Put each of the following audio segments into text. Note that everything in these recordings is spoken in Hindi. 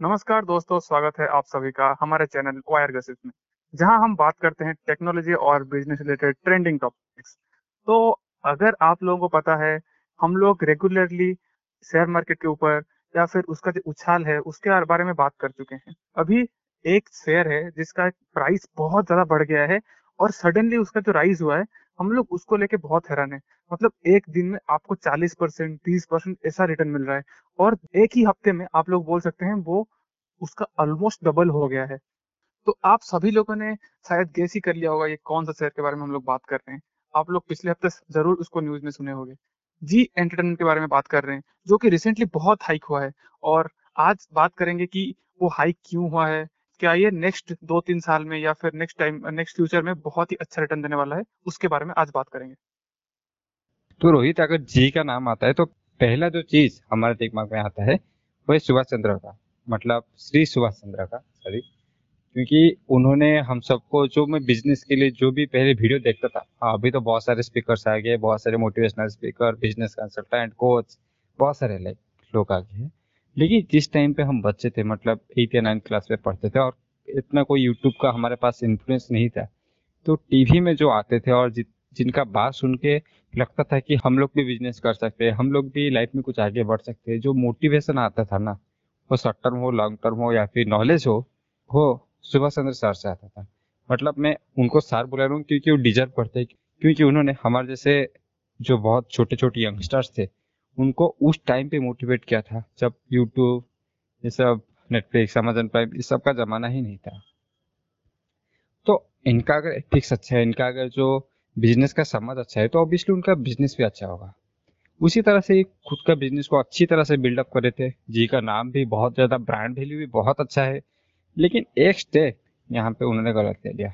नमस्कार दोस्तों, स्वागत है आप सभी का हमारे चैनल वायर गसिप में, जहाँ हम बात करते हैं टेक्नोलॉजी और बिज़नेस रिलेटेड ट्रेंडिंग टॉपिक्स। तो अगर आप लोगों को पता है, हम लोग रेगुलरली शेयर मार्केट के ऊपर या फिर उसका जो उछाल है, उसके बारे में बात कर चुके हैं। अभी एक शेयर है जिसका प्राइस बहुत ज़्यादा बढ़ गया है और सडनली उसका जो राइज हुआ है हम लोग उसको लेके बहुत हैरान है। मतलब एक दिन में आपको 40 परसेंट, तीस परसेंट ऐसा रिटर्न मिल रहा है और एक ही हफ़्ते में आप लोग बोल सकते हैं वो उसका ऑलमोस्ट डबल हो गया है। तो आप सभी लोगों ने शायद गेस ही कर लिया होगा ये कौन सा शेयर के बारे में हम लोग बात कर रहे हैं। आप लोग पिछले हफ़्ते ज़रूर उसको न्यूज़ में सुने होंगे। जी एंटरटेनमेंट के बारे में बात कर रहे हैं, जो कि रिसेंटली बहुत हाइक हुआ है और आज बात करेंगे कि वो हाइक क्यों हुआ है क्या ये नेक्स्ट दो तीन साल में या फिर नेक्स्ट टाइम नेक्स्ट फ्यूचर में बहुत ही अच्छा रिटर्न देने वाला है? उसके बारे में आज बात करेंगे। तो रोहित, अगर जी का नाम आता है तो पहला जो चीज़ हमारे दिमाग में आता है, वो सुभाष चंद्र का। मतलब श्री सुभाष चंद्र का सॉरी क्योंकि उन्होंने हम सबको, जो मैं बिज़नेस के लिए जो भी पहले वीडियो देखता था हाँ अभी तो बहुत सारे स्पीकर्स आ गए, बहुत सारे motivational speaker business consultant coach बहुत सारे लाइक लोग आ गए लेकिन जिस टाइम पे हम बच्चे थे मतलब एट या नाइन्थ क्लास में पढ़ते थे और इतना कोई यूट्यूब का हमारे पास इन्फ्लुएंस नहीं था तो टीवी में जो आते थे और जि, जिनका बात सुन के लगता था कि हम लोग भी बिज़नेस कर सकते हैं हम लोग भी लाइफ में कुछ आगे बढ़ सकते हैं जो मोटिवेशन आता था ना वो शॉर्ट टर्म हो लॉन्ग टर्म हो या फिर नॉलेज हो वो सुभाष चंद्र सर से आता था। मतलब मैं उनको सार बुला रहा हूँ क्योंकि वो डिजर्व करते हैं क्योंकि उन्होंने हमारे जैसे जो बहुत छोटे छोटे यंगस्टर्स थे उनको उस टाइम पे मोटिवेट किया था, जब यूट्यूब ये सब नेटफ्लिक्स अमेजन प्राइम इस सब का जमाना ही नहीं था। तो इनका अगर एथिक्स अच्छा है, इनका अगर जो बिज़नेस का समझ अच्छा है तो ऑब्वियसली उनका बिज़नेस भी अच्छा होगा। उसी तरह से खुद का बिज़नेस को अच्छी तरह से बिल्डअप करे थे जी का नाम भी बहुत ज़्यादा ब्रांड वैल्यू भी बहुत अच्छा है, लेकिन एक स्टेप यहाँ पे उन्होंने गलत ले लिया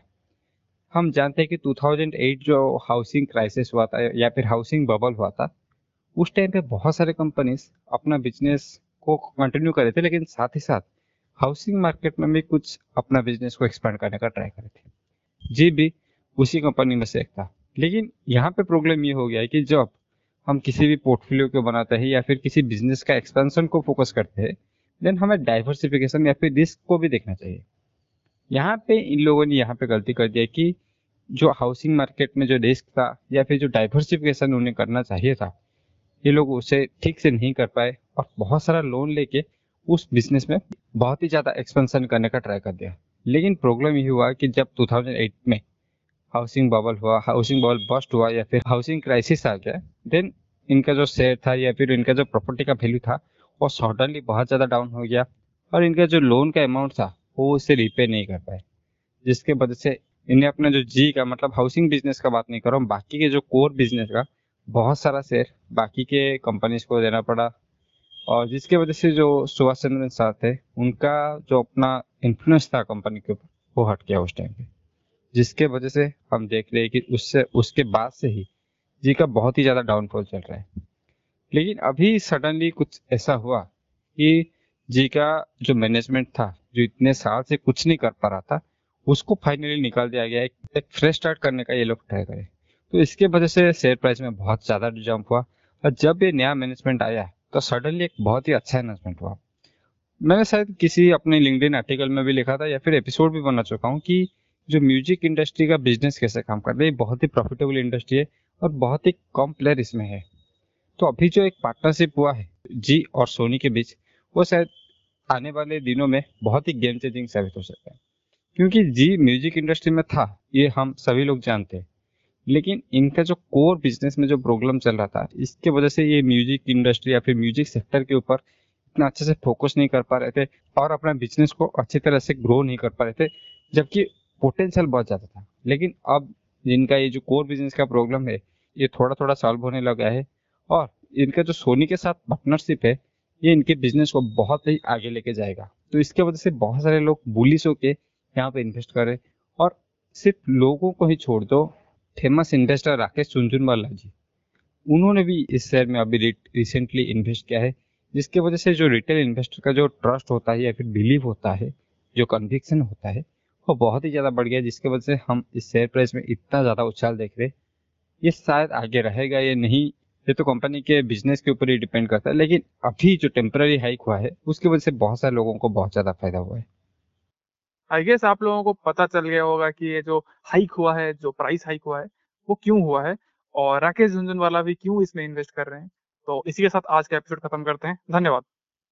हम जानते हैं कि 2008 जो हाउसिंग क्राइसिस हुआ था, या फिर हाउसिंग बबल हुआ था उस टाइम पे बहुत सारे कंपनीज़ अपना बिज़नेस को कंटिन्यू करे थे, लेकिन साथ ही साथ हाउसिंग मार्केट में भी कुछ अपना बिज़नेस को एक्सपेंड करने का ट्राई करे थे। जी भी, उसी कंपनी में से एक था। लेकिन यहाँ पे प्रॉब्लम ये हो गया है कि जब हम किसी भी पोर्टफोलियो को बनाते हैं या फिर किसी बिज़नेस का एक्सपेंशन को फोकस करते हैं देन हमें डाइवर्सिफिकेशन या फिर रिस्क को भी देखना चाहिए। यहाँ पे इन लोगों ने यहाँ पे गलती कर दिया कि जो हाउसिंग मार्केट में जो रिस्क था या फिर जो डाइवर्सिफिकेशन उन्हें करना चाहिए था ये लोग उसे ठीक से नहीं कर पाए और बहुत सारा लोन लेके उस बिज़नेस में बहुत ही ज़्यादा एक्सपेंशन करने का ट्राई कर दिया। लेकिन प्रॉब्लम ये हुआ कि जब 2008 में हाउसिंग बबल हुआ हाउसिंग बबल बस्ट हुआ या फिर हाउसिंग क्राइसिस आ गया देन इनका जो शेयर था या फिर इनका जो प्रॉपर्टी का वैल्यू था, वो सडनली बहुत ज़्यादा डाउन हो गया और इनका जो लोन का अमाउंट था, वो उसे रिपे नहीं कर पाए। जिसके वजह से इन्हें अपना जो जी का मतलब हाउसिंग बिज़नेस का बात नहीं कर रहा बाकी के जो कोर बिज़नेस का बहुत सारा शेयर बाकी के कंपनीज़ को देना पड़ा। और जिसके वजह से जो सुभाष चंद्र साथ थे, उनका जो अपना इन्फ्लुएंस था कंपनी के ऊपर, वो हट गया उस टाइम पे। जिसके वजह से हम देख रहे हैं कि उससे, उसके बाद से ही जी का बहुत ही ज़्यादा डाउनफॉल चल रहा है। लेकिन अभी सडनली कुछ ऐसा हुआ कि जी का जो मैनेजमेंट था, जो इतने साल से कुछ नहीं कर पा रहा था, उसको फाइनली निकाल दिया गया एक फ्रेश स्टार्ट करने का ये लोग ट्राई करे। तो इसके वजह से शेयर प्राइस में बहुत ज़्यादा जंप हुआ और जब ये नया मैनेजमेंट आया तो सडनली एक बहुत ही अच्छा इन्वेस्टमेंट हुआ। मैंने शायद किसी अपने लिंकडिन आर्टिकल में भी लिखा था या फिर एपिसोड भी बना चुका हूँ कि जो म्यूज़िक इंडस्ट्री का बिज़नेस कैसे काम करता है, ये बहुत ही प्रॉफिटेबल इंडस्ट्री है और बहुत ही कम प्लेयर इसमें है। तो अभी जो एक पार्टनरशिप हुआ है जी और सोनी के बीच, वो शायद आने वाले दिनों में बहुत ही गेम चेंजिंग साबित हो सकता है। क्योंकि जी म्यूज़िक इंडस्ट्री में था, ये हम सभी लोग जानते हैं। लेकिन इनका जो कोर बिज़नेस में जो प्रॉब्लम चल रहा था, इसके वजह से ये म्यूज़िक इंडस्ट्री या फिर म्यूज़िक सेक्टर के ऊपर इतना अच्छे से फोकस नहीं कर पा रहे थे और अपना बिज़नेस को अच्छी तरह से ग्रो नहीं कर पा रहे थे, जबकि पोटेंशियल बहुत ज़्यादा था। लेकिन अब जिनका ये जो कोर बिज़नेस का प्रॉब्लम है, ये थोड़ा थोड़ा सॉल्व होने लगा है और इनका जो सोनी के साथ पार्टनरशिप है, ये इनके बिज़नेस को बहुत ही आगे लेके जाएगा। तो इसके वजह से बहुत सारे लोग बुलिस होके यहाँ पे इन्वेस्ट करें और सिर्फ़ लोगों को ही छोड़ दो फ़ेमस इन्वेस्टर राकेश चुनचुनवाला जी उन्होंने भी इस शेयर में अभी रिसेंटली इन्वेस्ट किया है, जिसके वजह से जो रिटेल इन्वेस्टर का जो ट्रस्ट होता है या फिर बिलीव होता है, जो कन्विक्शन होता है, वो बहुत ही ज़्यादा बढ़ गया जिसके वजह से हम इस शेयर प्राइस में इतना ज़्यादा उछाल देख रहे ये शायद आगे रहेगा या नहीं, ये तो कंपनी के बिज़नेस के ऊपर ही डिपेंड करता है, लेकिन अभी जो टेम्पररी हाइक हुआ है, उसकी वजह से बहुत सारे लोगों को बहुत ज़्यादा फ़ायदा हुआ है। आई गेस आप लोगों को पता चल गया होगा कि ये जो हाइक हुआ है, जो प्राइस हाइक हुआ है, वो क्यों हुआ है और राकेश झुंझुनवाला भी क्यों इसमें इन्वेस्ट कर रहे हैं? तो इसी के साथ आज का एपिसोड खत्म करते हैं। धन्यवाद।